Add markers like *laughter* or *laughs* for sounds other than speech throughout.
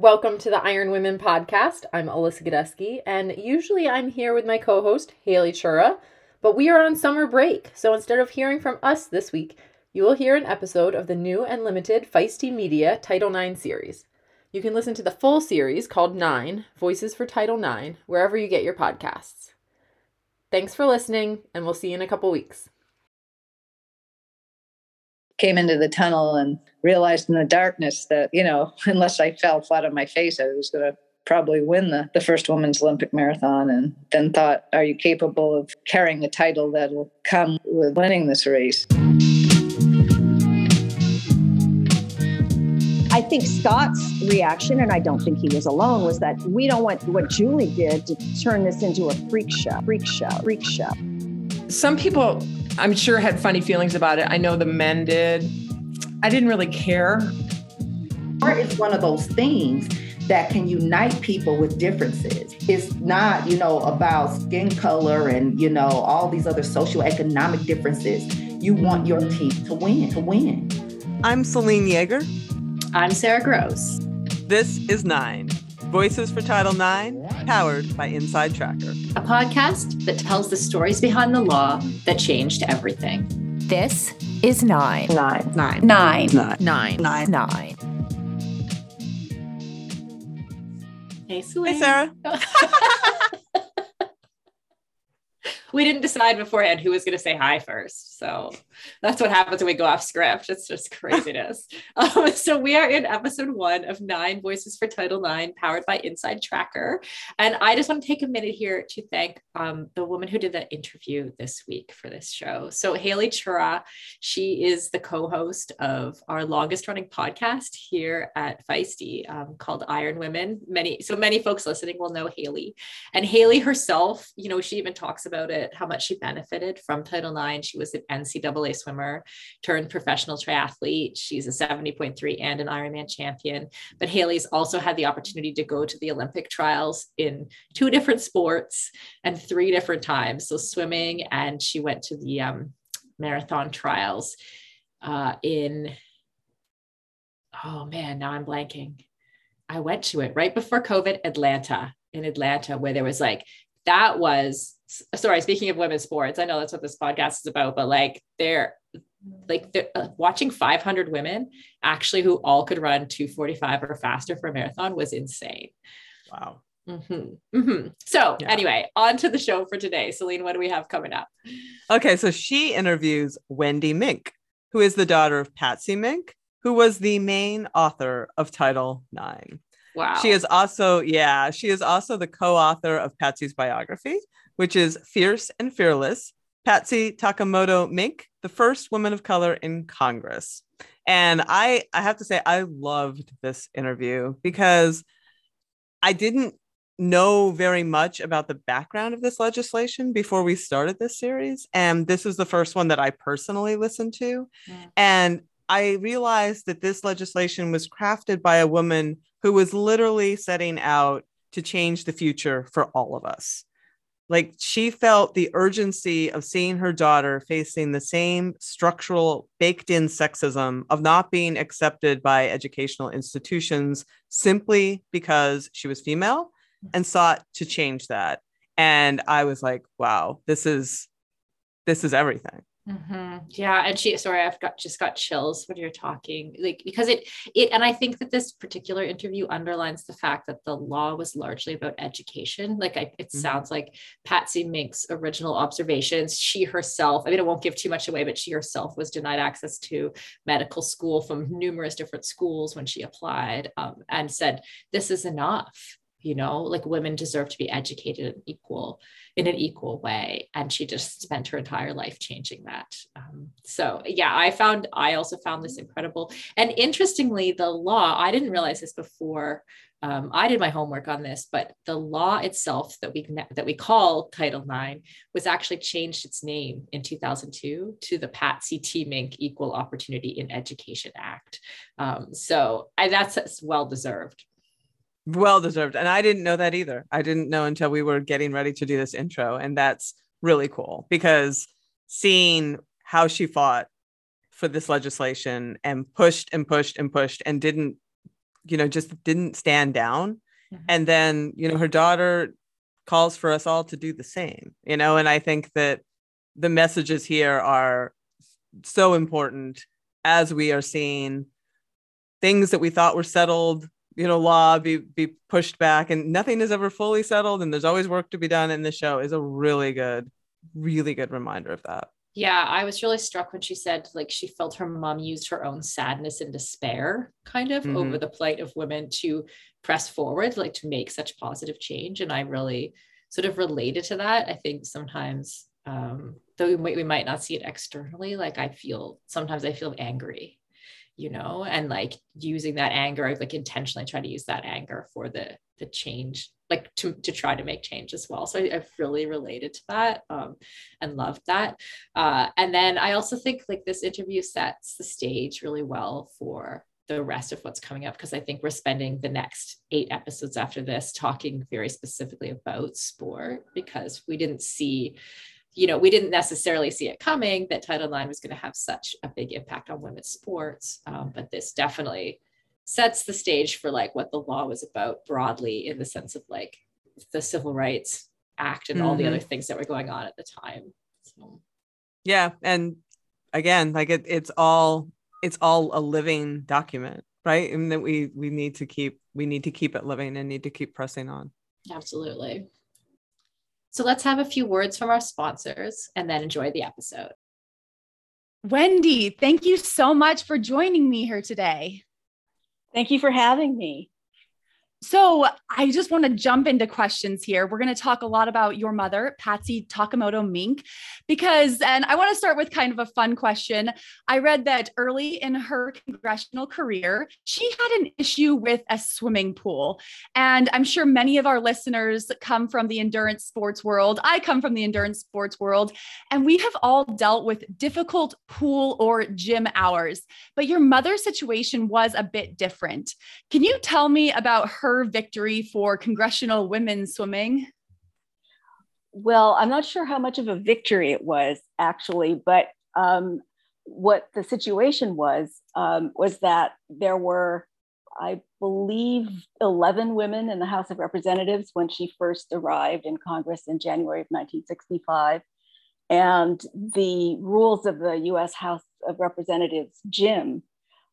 Welcome to the Iron Women podcast. I'm Alyssa Godesky, and usually I'm here with my co host, Haley Chura, but we are on summer break, so instead of hearing from us this week, you will hear an episode of the new and limited Feisty Media Title IX series. You can listen to the full series called Nine Voices for Title IX wherever you get your podcasts. Thanks for listening, and we'll see you in a couple weeks came into the tunnel and realized in the darkness that, you know, *laughs* unless I fell flat on my face, I was going to probably win the, the first women's Olympic marathon. And then thought, are you capable of carrying the title that will come with winning this race? I think Scott's reaction, and I don't think he was alone, was that we don't want what Julie did to turn this into a freak show, freak show, freak show. Some people I'm sure had funny feelings about it. I know the men did. I didn't really care. Art is one of those things that can unite people with differences. It's not, you know, about skin color and, you know, all these other socioeconomic differences. You want your team to win, to win. I'm Selene Yeager. I'm Sarah Gross. This is Nine Voices for Title IX, powered by Inside Tracker, a podcast that tells the stories behind the law that changed everything. This is Nine. Nine. Nine. Nine. Nine. Nine. Nine. nine. Hey, Hey, Sarah. *laughs* we didn't decide beforehand who was going to say hi first. So that's what happens when we go off script. It's just *laughs* craziness. um, so we are in episode one of Nine Voices for Title IX, powered by Inside Tracker. And I just want to take a minute here to thank um, the woman who did the interview this week for this show. So Haley Chura, she is the co-host of our longest running podcast here at Feisty um, called Iron Women. Many, so many folks listening will know Haley. And Haley herself, you know, she even talks about it, how much she benefited from Title IX. She was an NCAA swimmer turned professional triathlete. She's a 70.3 and an Ironman champion. But Haley's also had the opportunity to go to the Olympic trials in two different sports and three different times. So swimming, and she went to the um, marathon trials uh, in, oh man, now I'm blanking. I went to it right before COVID, Atlanta, in Atlanta, where there was like, that was sorry speaking of women's sports i know that's what this podcast is about but like they're like they're, uh, watching 500 women actually who all could run 245 or faster for a marathon was insane wow mm-hmm. Mm-hmm. so yeah. anyway on to the show for today selene what do we have coming up okay so she interviews wendy mink who is the daughter of patsy mink who was the main author of title ix Wow. She is also, yeah, she is also the co author of Patsy's biography, which is Fierce and Fearless Patsy Takemoto Mink, the first woman of color in Congress. And I, I have to say, I loved this interview because I didn't know very much about the background of this legislation before we started this series. And this was the first one that I personally listened to. Yeah. And I realized that this legislation was crafted by a woman who was literally setting out to change the future for all of us like she felt the urgency of seeing her daughter facing the same structural baked in sexism of not being accepted by educational institutions simply because she was female and sought to change that. And i was like wow this is this is everything Mm-hmm. Yeah, and she. Sorry, I've got just got chills when you're talking, like because it it. And I think that this particular interview underlines the fact that the law was largely about education. Like I, it mm-hmm. sounds like Patsy Mink's original observations. She herself. I mean, I won't give too much away, but she herself was denied access to medical school from numerous different schools when she applied, um, and said, "This is enough." You know, like women deserve to be educated and equal in an equal way and she just spent her entire life changing that um, so yeah i found i also found this incredible and interestingly the law i didn't realize this before um, I did my homework on this, but the law itself that we that we call Title IX was actually changed its name in 2002 to the Patsy T. Mink Equal Opportunity in Education Act. Um, so I, that's well deserved. Well deserved. And I didn't know that either. I didn't know until we were getting ready to do this intro. And that's really cool because seeing how she fought for this legislation and pushed and pushed and pushed and didn't you know, just didn't stand down. Mhm. And then, you know, her daughter calls for us all to do the same, you know, and I think that the messages here are so important as we are seeing things that we thought were settled, you know, law be be pushed back and nothing is ever fully settled and there's always work to be done. And the show is a really good, really good reminder of that. Yeah, I was really struck when she said like she felt her mom used her own sadness and despair kind of Mhm. over the plight of women to press forward, like to make such positive change. And I really sort of related to that. I think sometimes, um, though we might, we might not see it externally, like I feel sometimes I feel angry, you know, and like using that anger, I've like intentionally try to use that anger for the the change, like to to try to make change as well. So I, I've really related to that um, and loved that. Uh, and then I also think like this interview sets the stage really well for the rest of what's coming up because I think we're spending the next eight episodes after this talking very specifically about sport because we didn't see, you know, we didn't necessarily see it coming that Title IX was going to have such a big impact on women's sports. Um, but this definitely sets the stage for like what the law was about broadly in the sense of like the Civil Rights Act and all the Mhm. other things that were going on at the time. So. Yeah. And again, like it, it's all it's all a living document, right? And that we we need to keep we need to keep it living and need to keep pressing on. Absolutely. So let's have a few words from our sponsors and then enjoy the episode. Wendy, thank you so much for joining me here today. Thank you for having me. So, I just want to jump into questions here. We're going to talk a lot about your mother, Patsy Takemoto Mink, because, and I want to start with kind of a fun question. I read that early in her congressional career, she had an issue with a swimming pool. And I'm sure many of our listeners come from the endurance sports world. I come from the endurance sports world, and we have all dealt with difficult pool or gym hours. But your mother's situation was a bit different. Can you tell me about her victory for congressional women's swimming? Well, I'm not sure how much of a victory it was actually, but um, what the situation was um, was that there were, I believe, 11 women in the House of Representatives when she first arrived in Congress in January of 1965. And the rules of the US House of Representatives gym,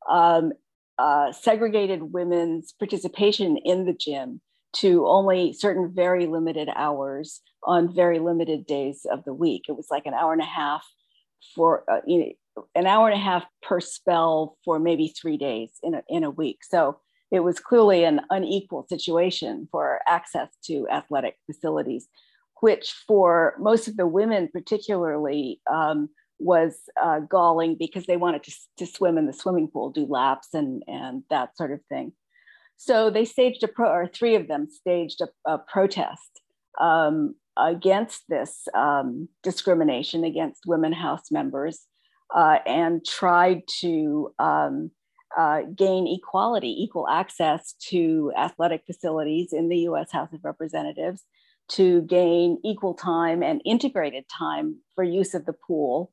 um, uh, segregated women's participation in the gym to only certain very limited hours on very limited days of the week. It was like an hour and a half for uh, you know, an hour and a half per spell for maybe three days in a, in a week. So it was clearly an unequal situation for access to athletic facilities, which for most of the women, particularly, um, was uh, galling because they wanted to, to swim in the swimming pool, do laps and, and that sort of thing. So they staged a pro, or three of them staged a, a protest um, against this um, discrimination against women House members uh, and tried to um, uh, gain equality, equal access to athletic facilities in the US House of Representatives, to gain equal time and integrated time for use of the pool.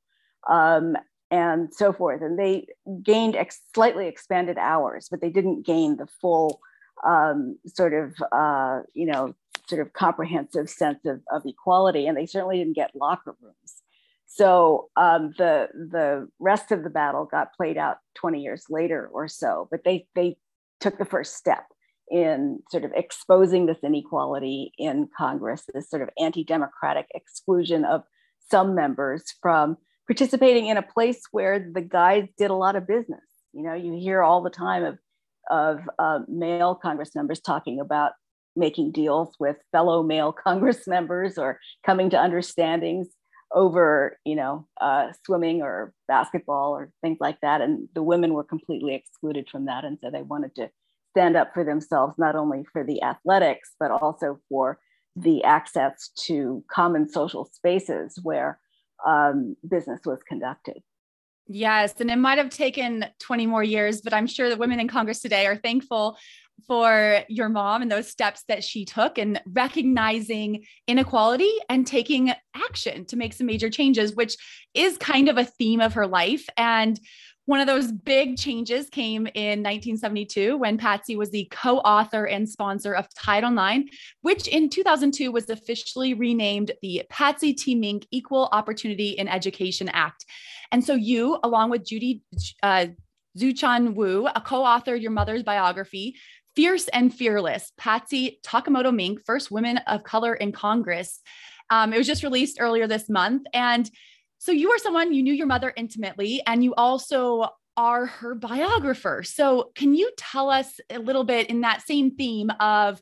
Um, and so forth. And they gained ex- slightly expanded hours, but they didn't gain the full um, sort of, uh, you know, sort of comprehensive sense of, of equality. And they certainly didn't get locker rooms. So um, the the rest of the battle got played out 20 years later or so, but they they took the first step in sort of exposing this inequality in Congress, this sort of anti-democratic exclusion of some members from participating in a place where the guys did a lot of business. You know, you hear all the time of of uh, male Congress members talking about making deals with fellow male *laughs* Congress members or coming to understandings over, you know, uh, swimming or basketball or things like that. And the women were completely excluded from that, and so they wanted to stand up for themselves, not only for the athletics but also for the access to common social spaces where um, business was conducted. Yes, and it might have taken 20 more years, but I'm sure the women in Congress today are thankful for your mom and those steps that she took and recognizing inequality and taking action to make some major changes, which is kind of a theme of her life. And One of those big changes came in 1972 when Patsy was the co author and sponsor of Title IX, which in 2002 was officially renamed the Patsy T. Mink Equal Opportunity in Education Act. And so you, along with Judy uh, Tzu-Chun Wu, a co authored your mother's biography, Fierce and Fearless Patsy Takemoto Mink, First Women of Color in Congress. Um, it was just released earlier this month. And so you are someone you knew your mother intimately, and you also are her biographer. So can you tell us a little bit in that same theme of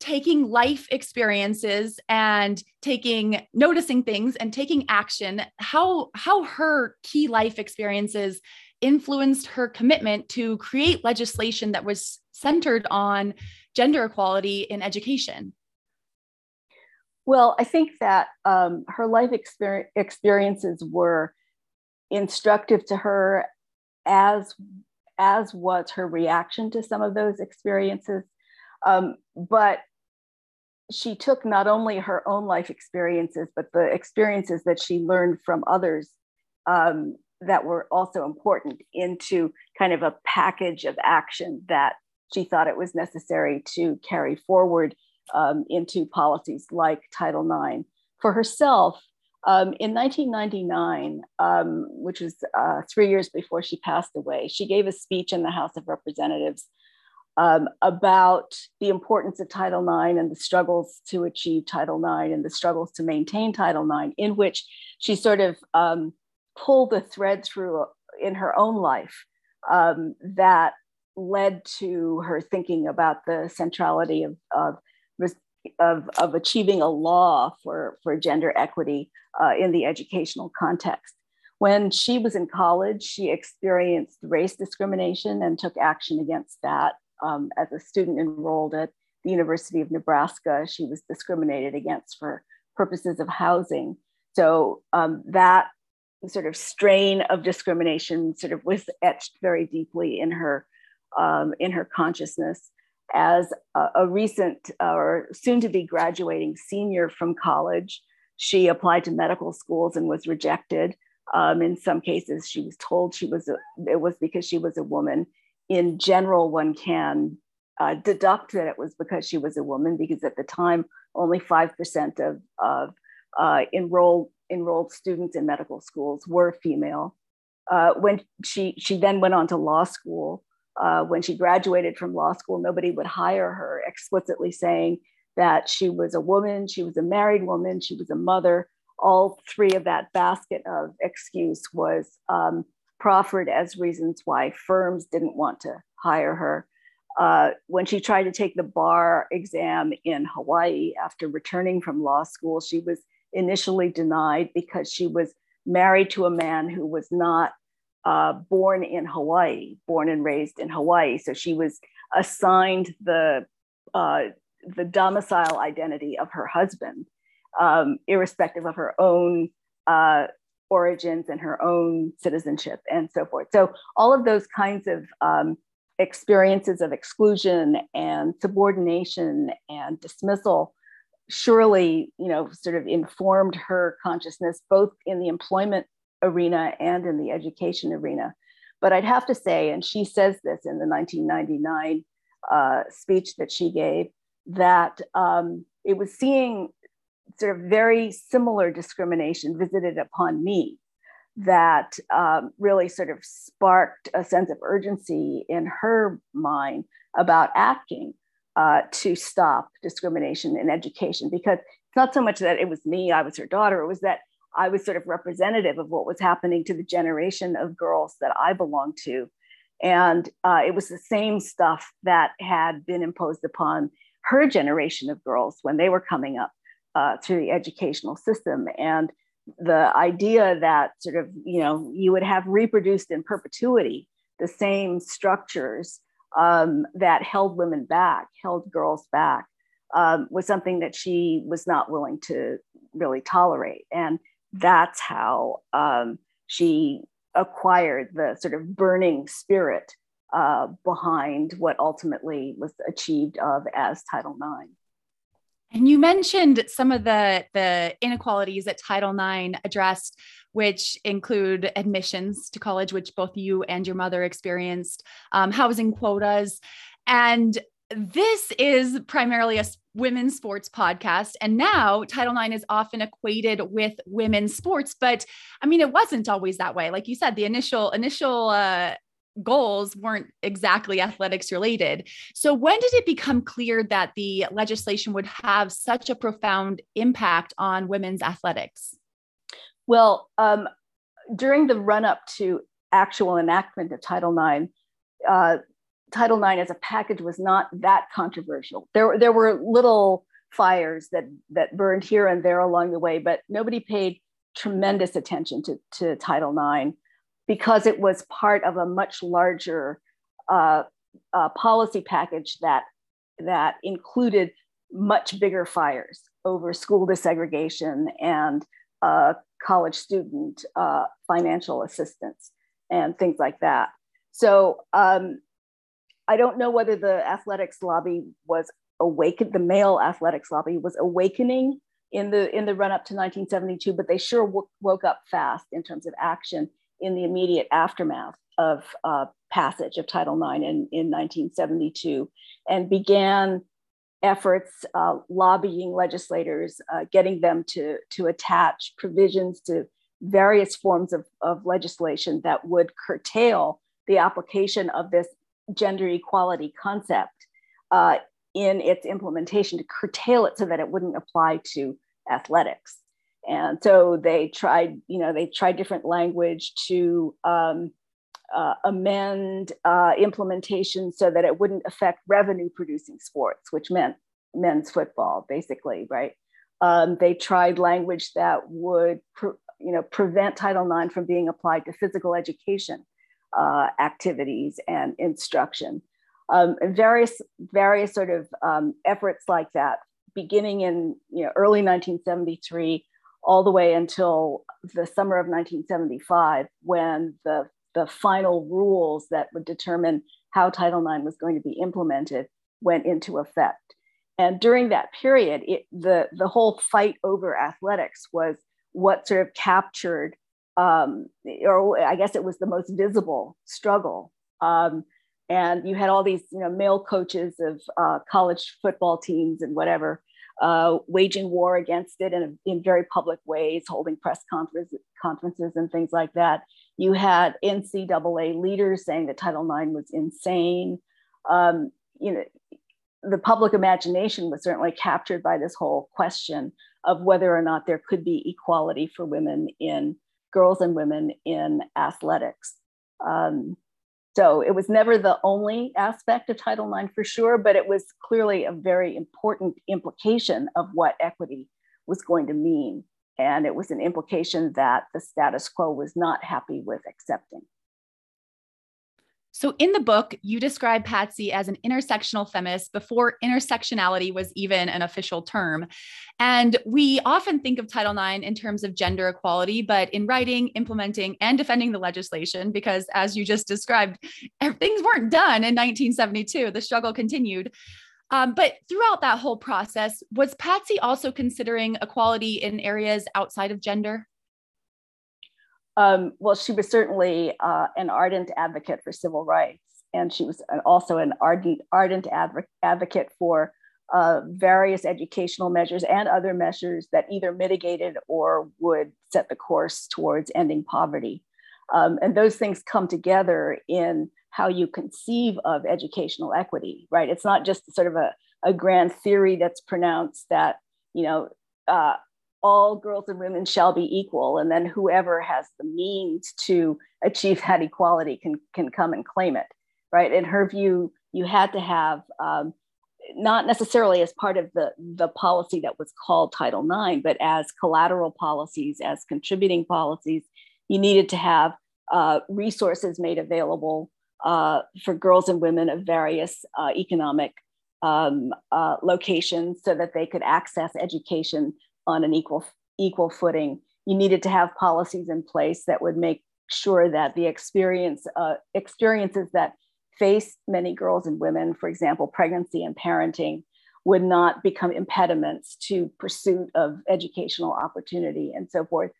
taking life experiences and taking noticing things and taking action how how her key life experiences influenced her commitment to create legislation that was centered on gender equality in education well, I think that um, her life exper- experiences were instructive to her, as as was her reaction to some of those experiences. Um, but she took not only her own life experiences, but the experiences that she learned from others um, that were also important into kind of a package of action that she thought it was necessary to carry forward um, into policies like Title IX. For herself, um, in 1999, um, which was uh, three years before she passed away, she gave a speech in the House of Representatives um, about the importance of Title IX and the struggles to achieve Title IX and the struggles to maintain Title IX, in which she sort of um, pulled the thread through in her own life um, that led to her thinking about the centrality of, of of, of achieving a law for, for gender equity uh, in the educational context. When she was in college, she experienced race discrimination and took action against that. Um, as a student enrolled at the University of Nebraska, she was discriminated against for purposes of housing. So um, that sort of strain of discrimination sort of was etched very deeply in her um, in her consciousness as a, a recent or soon to be graduating senior from college. She applied to medical schools and was rejected. Um, in some cases, she was told she was a, it was because she was a woman. In general, one can uh, deduct that it was because she was a woman, because at the time, only 5% of, of uh, enrolled, enrolled students in medical schools were female. Uh, when she, she then went on to law school, uh, when she graduated from law school, nobody would hire her, explicitly saying that she was a woman, she was a married woman, she was a mother. All three of that basket of excuse was um, proffered as reasons why firms didn't want to hire her. Uh, when she tried to take the bar exam in Hawaii after returning from law school, she was initially denied because she was married to a man who was not uh, born in Hawaii, born and raised in Hawaii. So she was assigned the uh, the domicile identity of her husband, um, irrespective of her own uh, origins and her own citizenship and so forth. So all of those kinds of um, experiences of exclusion and subordination and dismissal surely you know sort of informed her consciousness both in the employment arena and in the education arena. But I'd have to say, and she says this in the 1999 uh, speech that she gave, that um, it was seeing sort of very similar discrimination visited upon me that um, really sort of sparked a sense of urgency in her mind about acting uh, to stop discrimination in education because it's not so much that it was me, I was her daughter, it was that I was sort of representative of what was happening to the generation of girls that I belonged to. And uh, it was the same stuff that had been imposed upon her generation of girls when they were coming up uh, through the educational system. And the idea that sort of, you know, you would have reproduced in perpetuity the same structures um, that held women back, held girls back, um, was something that she was not willing to really tolerate. And that's how um, she acquired the sort of burning spirit uh, behind what ultimately was achieved of as Title IX. And you mentioned some of the, the inequalities that Title IX addressed, which include admissions to college, which both you and your mother experienced, um, housing quotas. And this is primarily a women's sports podcast. And now Title IX is often equated with women's sports, but I mean, it wasn't always that way. Like you said, the initial, initial, uh, goals weren't exactly athletics related. So, when did it become clear that the legislation would have such a profound impact on women's athletics? Well, um, during the run up to actual enactment of Title IX, uh, Title IX as a package was not that controversial. There, there were little fires that that burned here and there along the way, but nobody paid tremendous attention to, to Title IX because it was part of a much larger uh, uh, policy package that that included much bigger fires over school desegregation and uh, college student uh, financial assistance and things like that. So um, I don't know whether the athletics lobby was awakened, the male athletics lobby was awakening in the in the run up to 1972, but they sure w- woke up fast in terms of action in the immediate aftermath of uh, passage of Title IX in, in 1972 and began efforts uh, lobbying legislators, uh, getting them to, to attach provisions to various forms of, of legislation that would curtail the application of this gender equality concept uh, in its implementation to curtail it so that it wouldn't apply to athletics. And so they tried, you know, they tried different language to um, uh, amend uh, implementation so that it wouldn't affect revenue producing sports, which meant men's football, basically, right? Um, they tried language that would, you know, prevent Title IX from being applied to physical education uh, activities and instruction. Um, and various various sort of um, efforts like that, beginning in you know early 1973 all the way until the summer of 1975, when the, the final rules that would determine how Title IX was going to be implemented went into effect. And during that period, it, the, the whole fight over athletics was what sort of captured, um, or I guess it was the most visible struggle. Um, and you had all these, you know, male coaches of uh, college football teams and whatever uh, waging war against it in, in very public ways, holding press conference, conferences and things like that. You had NCAA leaders saying that Title IX was insane. Um, you know, the public imagination was certainly captured by this whole question of whether or not there could be equality for women in girls and women in athletics. Um, so it was never the only aspect of Title IX for sure, but it was clearly a very important implication of what equity was going to mean. And it was an implication that the status quo was not happy with accepting. So, in the book, you describe Patsy as an intersectional feminist before intersectionality was even an official term. And we often think of Title IX in terms of gender equality, but in writing, implementing, and defending the legislation, because as you just described, things weren't done in 1972, the struggle continued. Um, but throughout that whole process, was Patsy also considering equality in areas outside of gender? Um, well, she was certainly uh, an ardent advocate for civil rights, and she was also an ardent, ardent adv- advocate for uh, various educational measures and other measures that either mitigated or would set the course towards ending poverty. Um, and those things come together in how you conceive of educational equity, right? It's not just sort of a, a grand theory that's pronounced that, you know, uh, all girls and women shall be equal. And then whoever has the means to achieve that equality can can come and claim it right? In her view you had to have um, not necessarily as part of the the policy that was called title ix but as collateral policies as contributing policies you needed to have uh, resources made available uh, for girls and women of various uh, economic um, uh, locations so that they could access education on an equal equal footing. You needed to have policies in place that would make sure that the experience uh, experiences that face many girls and women, for example, pregnancy and parenting, would not become impediments to pursuit of educational opportunity and so forth.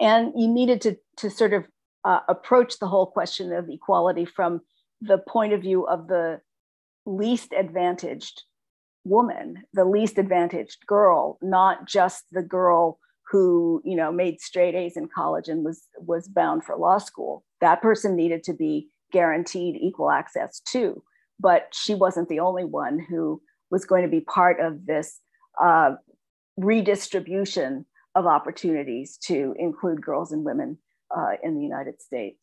And you needed to, to sort of uh, approach the whole question of equality from the point of view of the least advantaged woman, the least advantaged girl, not just the girl who you know made straight A's in college and was was bound for law school. That person needed to be guaranteed equal access too, but she wasn't the only one who was going to be part of this uh, redistribution of opportunities to include girls and women uh, in the United States.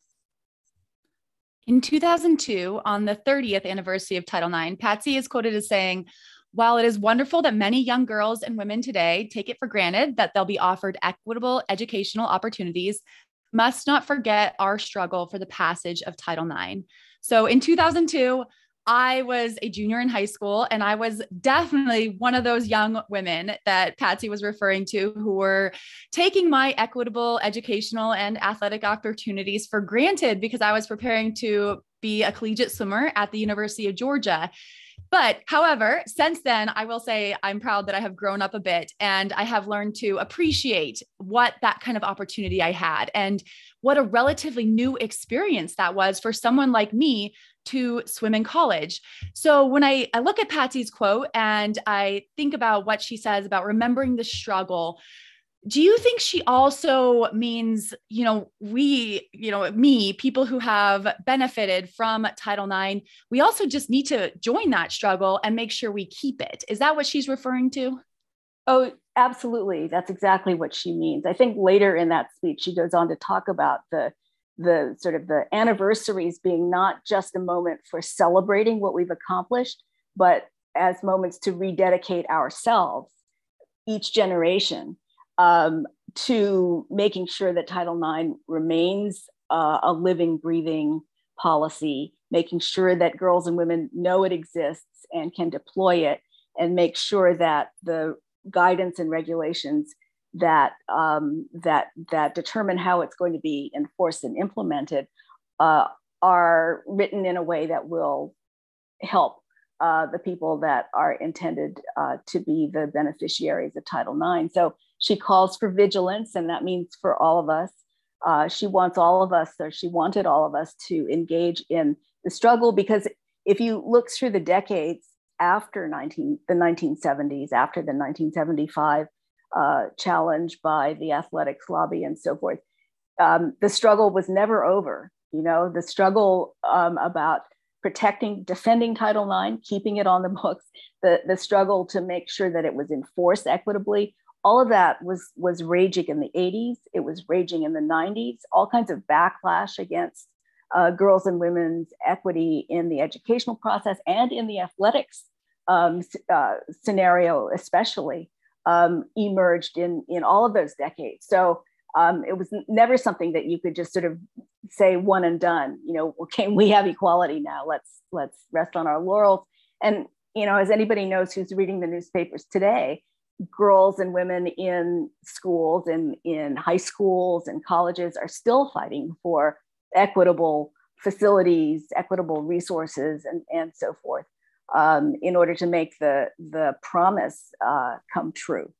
In 2002, on the 30th anniversary of Title IX, Patsy is quoted as saying, while it is wonderful that many young girls and women today take it for granted that they'll be offered equitable educational opportunities, must not forget our struggle for the passage of Title IX. So in 2002, I was a junior in high school, and I was definitely one of those young women that Patsy was referring to who were taking my equitable educational and athletic opportunities for granted because I was preparing to be a collegiate swimmer at the University of Georgia. But however, since then, I will say I'm proud that I have grown up a bit and I have learned to appreciate what that kind of opportunity I had and what a relatively new experience that was for someone like me to swim in college. So when I, I look at Patsy's quote and I think about what she says about remembering the struggle, do you think she also means you know we you know me people who have benefited from title ix we also just need to join that struggle and make sure we keep it? Is that what she's referring to? Oh absolutely. That's exactly what she means. I think later in that speech she goes on to talk about the the sort of the anniversaries being not just a moment for celebrating what we've accomplished but as moments to rededicate ourselves each generation um, to making sure that Title IX remains uh, a living, breathing policy, making sure that girls and women know it exists and can deploy it, and make sure that the guidance and regulations that um, that that determine how it's going to be enforced and implemented uh, are written in a way that will help uh, the people that are intended uh, to be the beneficiaries of Title IX. So she calls for vigilance, and that means for all of us. Uh, she wants all of us, or she wanted all of us to engage in the struggle because if you look through the decades after 19, the 1970s, after the 1975 uh, challenge by the athletics lobby and so forth, um, the struggle was never over. You know, the struggle um, about protecting, defending Title IX, keeping it on the books, the, the struggle to make sure that it was enforced equitably, all of that was was raging in the 80s it was raging in the 90s all kinds of backlash against uh, girls and women's equity in the educational process and in the athletics um, uh, scenario especially um, emerged in in all of those decades. So um, it was never something that you could just sort of say one and done you know okay we have equality now? Let's let's rest on our laurels. And you know as anybody knows who's reading the newspapers today girls and women in schools and in high schools and colleges are still fighting for equitable facilities, equitable resources, and, and so forth um, in order to make the, the promise uh, come true.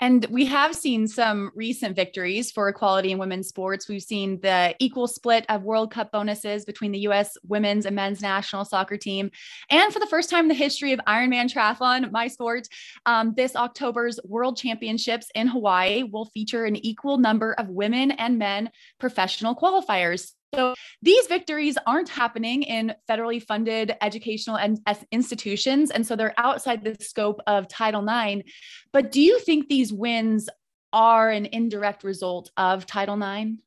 And we have seen some recent victories for equality in women's sports. We've seen the equal split of World Cup bonuses between the US women's and men's national soccer team. And for the first time in the history of Ironman Triathlon, my sport, um, this October's World Championships in Hawaii will feature an equal number of women and men professional qualifiers. So these victories aren't happening in federally funded educational and institutions. And so they're outside the scope of Title IX. But do you think these wins are an indirect result of Title IX?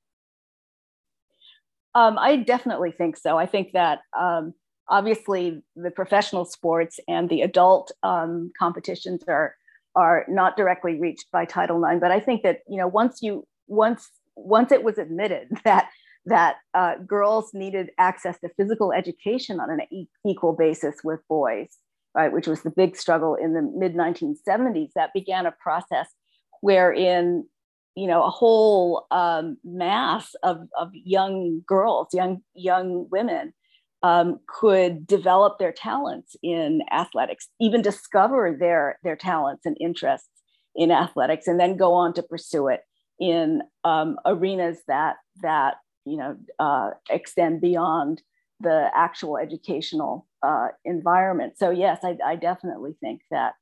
Um, I definitely think so. I think that um, obviously the professional sports and the adult um, competitions are are not directly reached by Title IX. But I think that you know once you once once it was admitted *laughs* that that uh, girls needed access to physical education on an e- equal basis with boys, right, which was the big struggle in the mid 1970s. That began a process wherein you know a whole um, mass of, of young girls, young young women, um, could develop their talents in athletics, even discover their, their talents and interests in athletics, and then go on to pursue it in um, arenas that, that you know, uh, extend beyond the actual educational uh, environment. So yes, I, I, definitely think that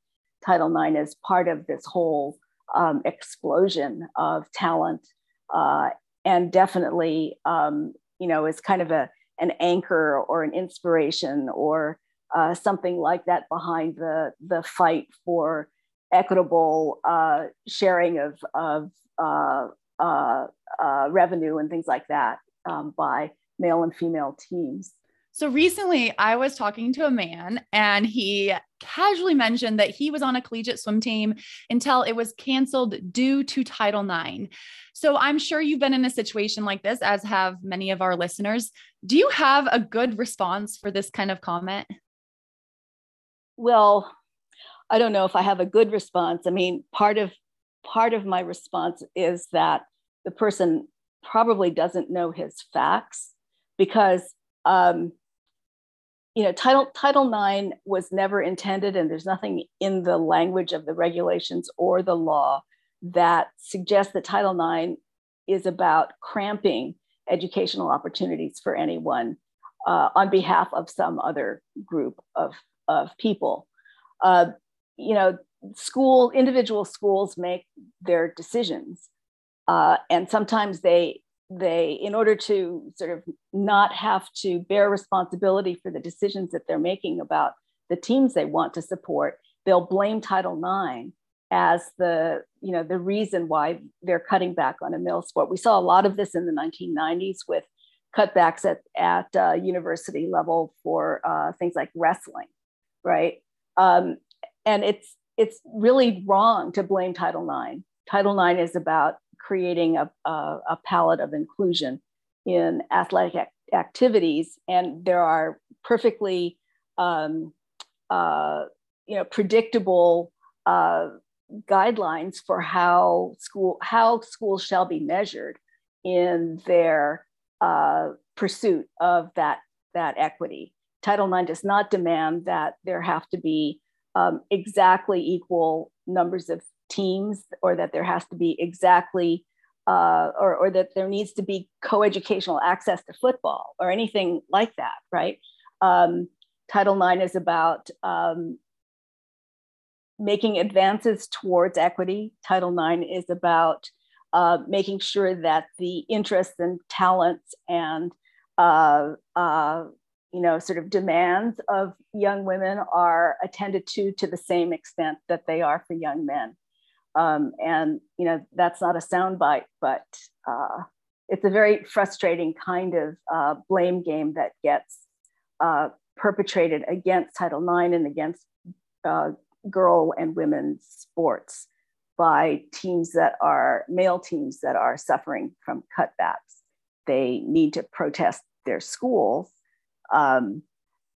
Title IX is part of this whole um, explosion of talent, uh, and definitely, um, you know, is kind of a an anchor or an inspiration or uh, something like that behind the the fight for equitable uh, sharing of of uh, uh, revenue and things like that um, by male and female teams. So recently, I was talking to a man and he casually mentioned that he was on a collegiate swim team until it was canceled due to Title IX. So I'm sure you've been in a situation like this, as have many of our listeners. Do you have a good response for this kind of comment? Well, I don't know if I have a good response. I mean, part of part of my response is that the person probably doesn't know his facts because um, you know title title ix was never intended and there's nothing in the language of the regulations or the law that suggests that title ix is about cramping educational opportunities for anyone uh, on behalf of some other group of, of people. Uh, you know school individual schools make their decisions uh, and sometimes they they, in order to sort of not have to bear responsibility for the decisions that they're making about the teams they want to support, they'll blame Title IX as the you know the reason why they're cutting back on a male sport. We saw a lot of this in the 1990s with cutbacks at at uh, university level for uh, things like wrestling, right? Um, and it's it's really wrong to blame Title IX. Title IX is about creating a, a, a palette of inclusion in athletic ac- activities. And there are perfectly, um, uh, you know, predictable uh, guidelines for how school how schools shall be measured in their uh, pursuit of that that equity. Title IX does not demand that there have to be um, exactly equal numbers of teams or that there has to be exactly uh, or, or that there needs to be co-educational access to football or anything like that right? Um, title ix is about um, making advances towards equity. Title ix is about uh, making sure that the interests and talents and uh, uh, you know sort of demands of young women are attended to to the same extent that they are for young men um, and you know that's not a soundbite, but uh, it's a very frustrating kind of uh, blame game that gets uh, perpetrated against Title IX and against uh, girl and women's sports by teams that are male teams that are suffering from cutbacks. They need to protest their schools, um,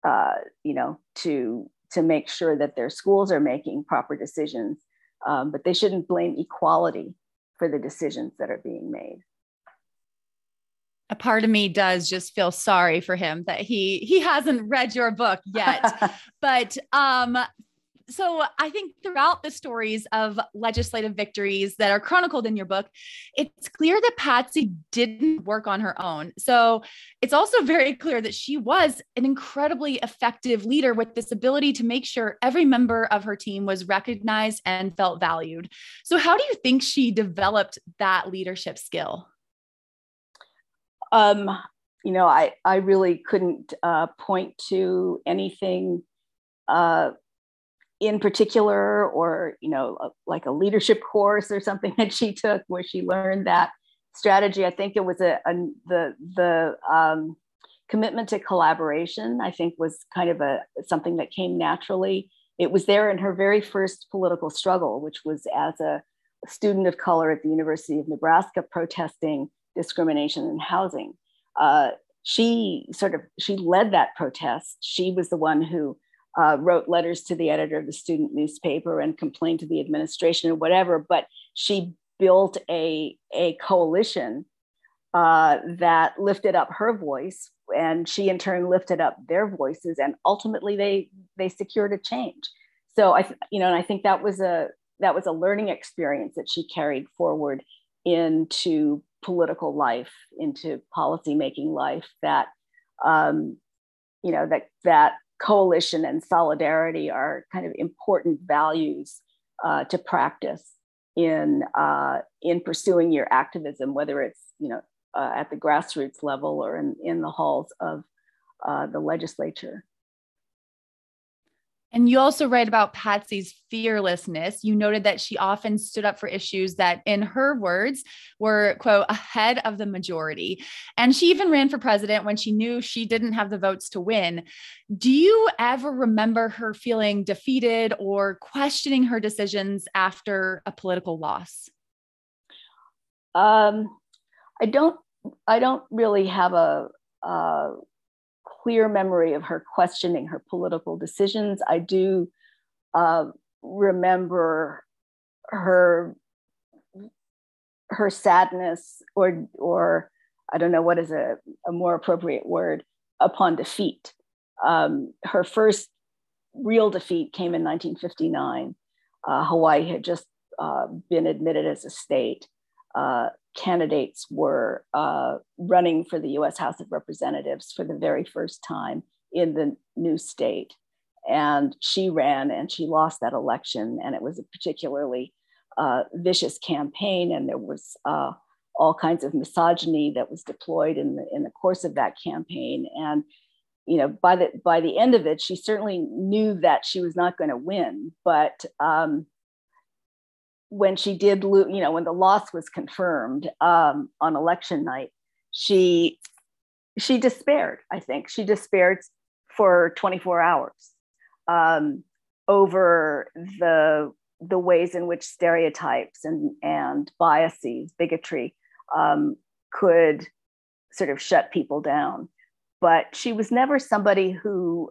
uh, you know, to to make sure that their schools are making proper decisions. Um, but they shouldn't blame equality for the decisions that are being made. A part of me does just feel sorry for him that he he hasn't read your book yet. *laughs* But um so I think throughout the stories of legislative victories that are chronicled in your book, it's clear that Patsy didn't work on her own. So it's also very clear that she was an incredibly effective leader with this ability to make sure every member of her team was recognized and felt valued. So how do you think she developed that leadership skill? Um, you know, I I really couldn't uh, point to anything uh, in particular or you know like a leadership course or something *laughs* that she took where she learned that strategy. I think it was a, a the the um, commitment to collaboration i think was kind of a something that came naturally. It was there in her very first political struggle which was as a student of color at the university of nebraska protesting discrimination in housing. Uh, she sort of she led that protest. She was the one who uh, wrote letters to the editor of the student newspaper and complained to the administration or whatever, but she built a, a coalition uh, that lifted up her voice and she in turn lifted up their voices and ultimately they they secured a change. So i you know and i think that was a that was a learning experience that she carried forward into political life into policy making life that um, you know that that coalition and solidarity are kind of important values uh, to practice in uh, in pursuing your activism whether it's you know uh, at the grassroots level or in, in the halls of uh, the legislature. And you also write about Patsy's fearlessness. You noted that she often stood up for issues that, in her words, were, quote, ahead of the majority. And she even ran for president when she knew she didn't have the votes to win. Do you ever remember her feeling defeated or questioning her decisions after a political loss? Um, I don't I don't really have a, a, clear memory of her questioning her political decisions. I do uh, remember her her sadness or or I don't know what is a, a more appropriate word upon defeat. Um, her first real defeat came in 1959. Uh, Hawaii had just uh, been admitted as a state. Uh, candidates were uh, running for the US House of Representatives for the very first time in the new state. And she ran and she lost that election. And it was a particularly uh, vicious campaign. And there was uh, all kinds of misogyny that was deployed in the, in the course of that campaign. And you know, by the by the end of it, she certainly knew that she was not going to win, but um, when she did lose, you know, when the loss was confirmed um, on election night, she she despaired. I think she despaired for 24 hours um, over the the ways in which stereotypes and and biases, bigotry, um, could sort of shut people down. But she was never somebody who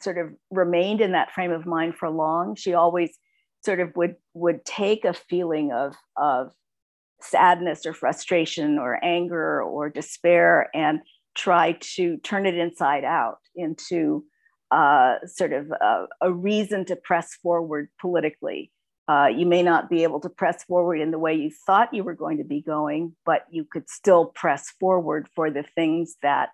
sort of remained in that frame of mind for long. She always sort of would would take a feeling of of sadness or frustration or anger or despair and try to turn it inside out into uh, sort of a, a, reason to press forward politically. Uh, you may not be able to press forward in the way you thought you were going to be going, but you could still press forward for the things that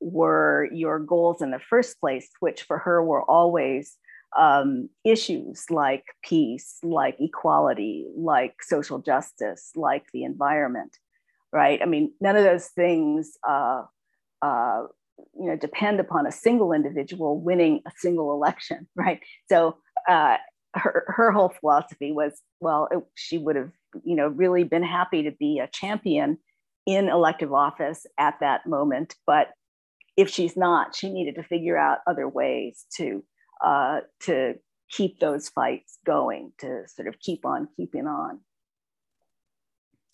were your goals in the first place, which for her were always um, issues like peace, like equality, like social justice, like the environment, right? I mean, none of those things, uh, uh, you know, depend upon a single individual winning a single election, *laughs* right? So uh, her her whole philosophy was, well, it, she would have, you know, really been happy to be a champion in elective office at that moment, but if she's not, she needed to figure out other ways to uh, to keep those fights going, to sort of keep on keeping on.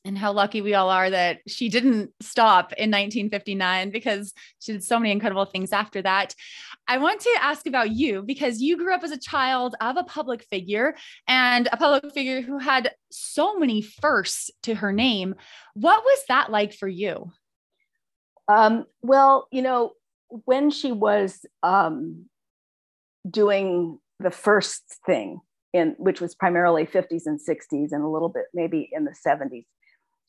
And how lucky we all are that she didn't stop in 1959 because she did so many incredible things after that. I want to ask about you because you grew up as a child of a public figure and a public figure who had so many firsts to her name. What was that like for you? Um, well, you know, when she was um, doing the first thing in which was primarily 50s and 60s and a little bit maybe in the 70s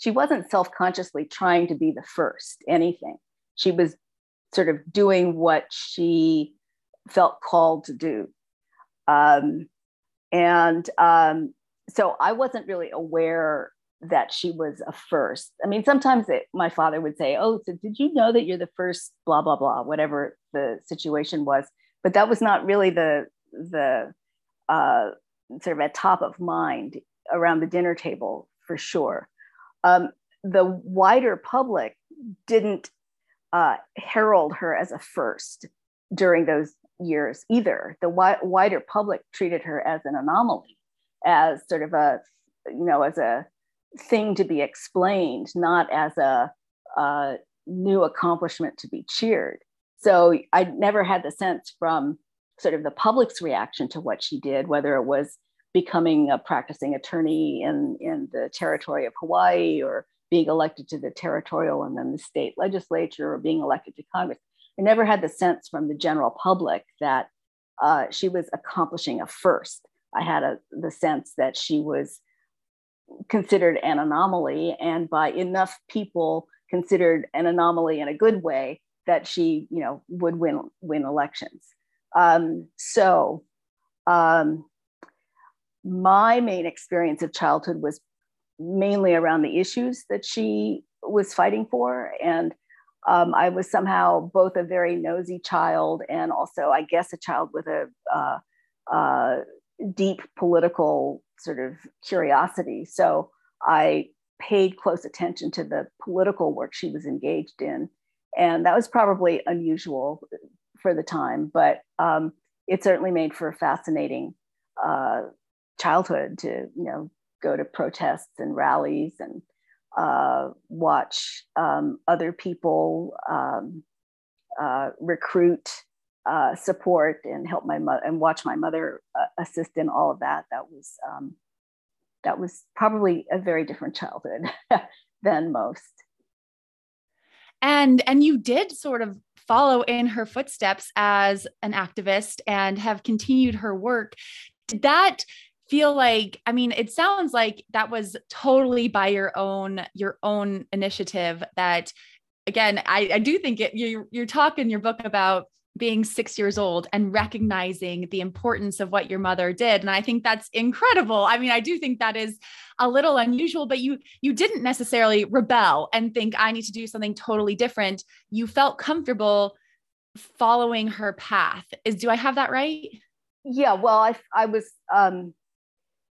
she wasn't self-consciously trying to be the first anything. She was sort of doing what she felt called to do. Um, and um, so i wasn't really aware that she was a first. I mean sometimes it, my father would say oh so did you know that you're the first blah blah blah whatever the situation was but that was not really the the uh, sort of at top of mind around the dinner table for sure. Um, the wider public didn't uh, herald her as a first during those years either. The wi- wider public treated her as an anomaly, as sort of a you know as a thing to be explained, not as a, a new accomplishment to be cheered. So I never had the sense from sort of the public's reaction to what she did, whether it was becoming a practicing attorney in, in the territory of Hawaii or being elected to the territorial and then the state legislature or being elected to Congress. I never had the sense from the general public that uh, she was accomplishing a first. I had a, the sense that she was considered an anomaly, and by enough people considered an anomaly in a good way that she, you know, would win win elections. Um, so, um, my main experience of childhood was mainly around the issues that she was fighting for, and um, I was somehow both a very nosy child and also, I guess, a child with a uh, uh, deep political sort of curiosity. So I paid close attention to the political work she was engaged in. And that was probably unusual for the time, but um, it certainly made for a fascinating uh, childhood to, you know, go to protests and rallies and uh, watch um, other people um, uh, recruit uh, support and help my mother and watch my mother uh, assist in all of that. That was um, that was probably a very different childhood *laughs* than most. And and you did sort of follow in her footsteps as an activist and have continued her work. Did that feel like i mean it sounds like that was totally by your own your own initiative that again i, I do think it, you, you're talking your book about being six years old and recognizing the importance of what your mother did. And i think that's incredible. I mean i do think that is a little unusual but you you didn't necessarily rebel and think i need to do something totally different. You felt comfortable following her path. Is do i have that right? Yeah well i i was um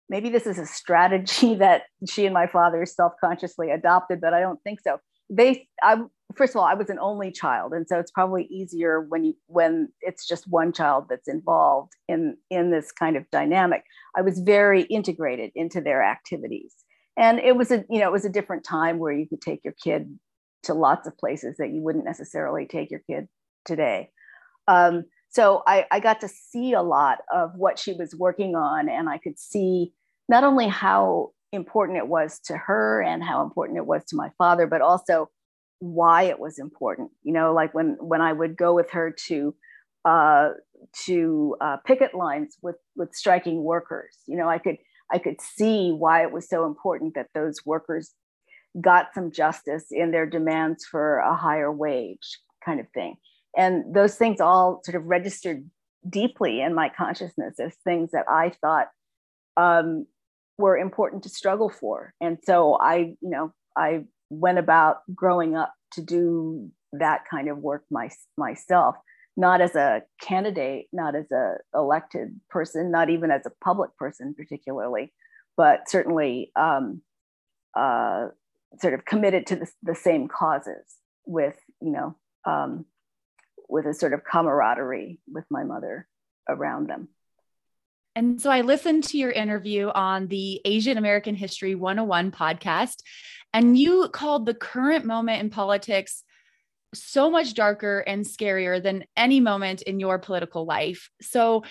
maybe this is a strategy *laughs* that she and my father self-consciously adopted but i don't think so they i first of all, I was an only child, and so it's probably easier when you when it's just one child that's involved in in this kind of dynamic. I was very integrated into their activities, and it was a you know it was a different time where you could take your kid to lots of places that you wouldn't necessarily take your kid today. Um, so I, I got to see a lot of what she was working on, and I could see not only how important it was to her and how important it was to my father, but also why it was important you know like when when i would go with her to uh to uh, picket lines with with striking workers you know i could i could see why it was so important that those workers got some justice in their demands for a higher wage kind of thing. And those things all sort of registered deeply in my consciousness as things that i thought um, were important to struggle for. And so i you know i went about growing up to do that kind of work my, myself not as a candidate not as a elected person not even as a public person particularly but certainly um, uh, sort of committed to the, the same causes with you know um, with a sort of camaraderie with my mother around them and so I listened to your interview on the Asian American History 101 podcast, and you called the current moment in politics so much darker and scarier than any moment in your political life. So,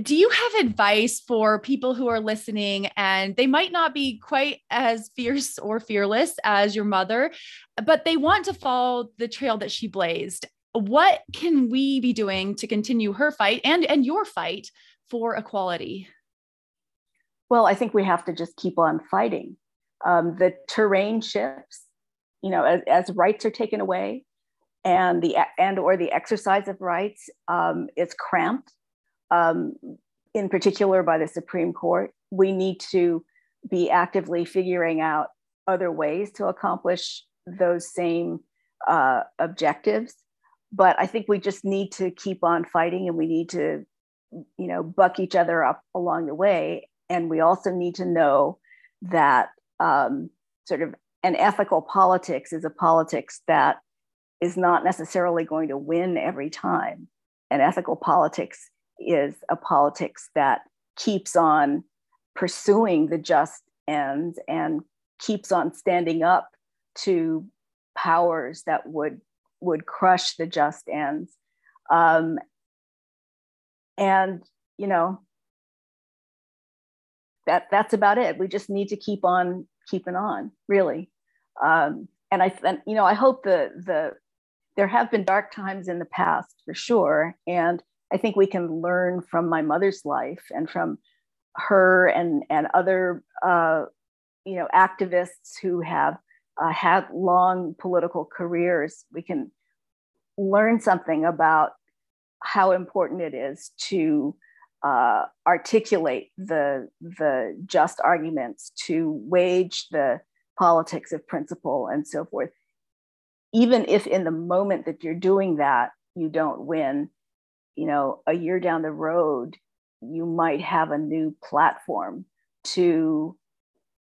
do you have advice for people who are listening and they might not be quite as fierce or fearless as your mother, but they want to follow the trail that she blazed? What can we be doing to continue her fight and, and your fight for equality? Well, I think we have to just keep on fighting. Um, the terrain shifts, you know, as, as, rights are taken away, and the and or the exercise of rights um, is cramped, um, in particular by the Supreme Court. We need to be actively figuring out other ways to accomplish those same uh, objectives. But I think we just need to keep on fighting, and we need to you know buck each other up along the way. And we also need to know that um, sort of an ethical politics is a politics that is not necessarily going to win every time. And ethical politics is a politics that keeps on pursuing the just ends and keeps on standing up to powers that would would crush the just ends. Um, and you know that that's about it. We just need to keep on keeping on really. Um, and I, and, you know, I hope the the there have been dark times in the past for sure, and I think we can learn from my mother's life and from her and and other uh, you know activists who have uh, had long political careers. We can learn something about how important it is to uh, articulate the the just arguments, to wage the politics of principle and so forth. Even if in the moment that you're doing that, you don't win, you know, a year down the road, you might have a new platform to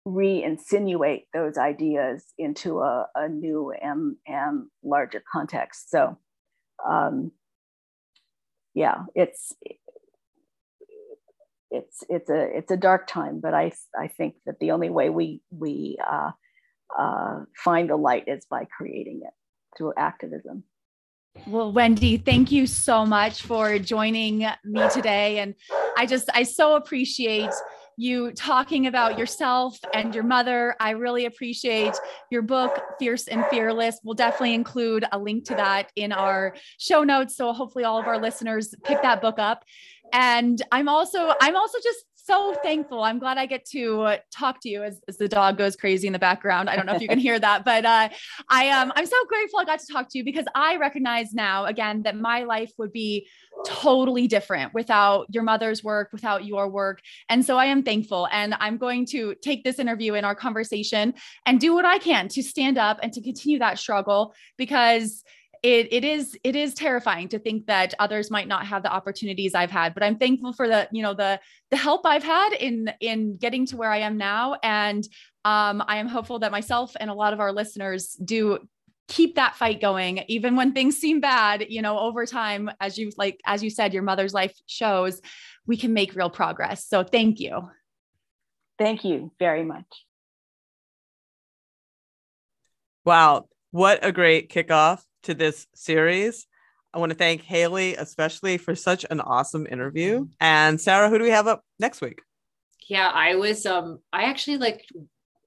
re-insinuate those ideas into a, a new and, and larger context. So um, yeah, it's it's it's a it's a dark time, but I I think that the only way we we uh, uh, find the light is by creating it through activism. Well, Wendy, thank you so much for joining me today, and I just I so appreciate you talking about yourself and your mother. I really appreciate your book, Fierce and Fearless. We'll definitely include a link to that in our show notes. So hopefully all of our listeners pick that book up. And I'm also, I'm also just so thankful. I'm glad I get to talk to you as, as, the dog goes crazy in the background. I don't know if you can hear that, but uh, I um, I'm so grateful I got to talk to you because I recognize now again that my life would be totally different without your mother's work, without your work. And so I am thankful. And I'm going to take this interview in our conversation and do what I can to stand up and to continue that struggle because it, it is it is terrifying to think that others might not have the opportunities I've had, but I'm thankful for the you know the the help I've had in in getting to where I am now, and um, I am hopeful that myself and a lot of our listeners do keep that fight going even when things seem bad you know over time as you like as you said your mother's life shows we can make real progress. So thank you. Thank you very much. Wow. What a great kickoff to this series. I want to thank Haley, especially for such an awesome interview. And Sarah, who do we have up next week? Yeah, I was, um, I actually like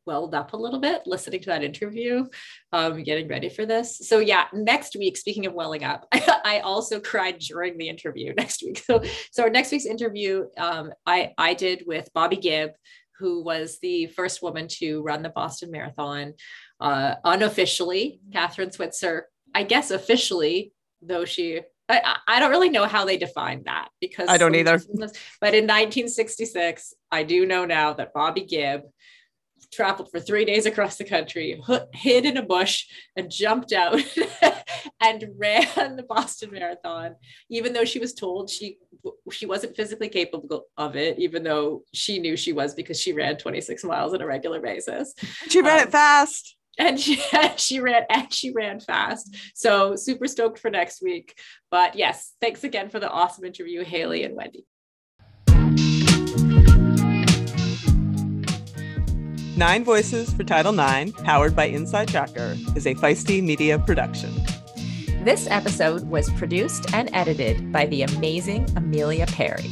welled up a little bit listening to that interview, um, getting ready for this. So yeah, next week, speaking of welling up, *laughs* I also cried during the interview *laughs* next week. So, so our next week's interview, um, I, I did with Bobbi Gibb, who was the first woman to run the Boston Marathon. Uh, unofficially, Kathrine Switzer I guess officially, though she I, I don't really know how they define that because I don't either. But in 1966, I do know now that Bobbi Gibb traveled for three days across the country, hid in a bush, and jumped out *laughs* and ran the Boston Marathon, even though she was told she she wasn't physically capable of it, even though she knew she was because she ran 26 miles on a regular basis. She ran um, it fast and she *laughs* she ran and she ran fast. So super stoked for next week. But yes, thanks again for the awesome interview, Haley and Wendy. Nine Voices for Title IX, powered by Inside Tracker, is a feisty media production. This episode was produced and edited by the amazing Amelia Perry.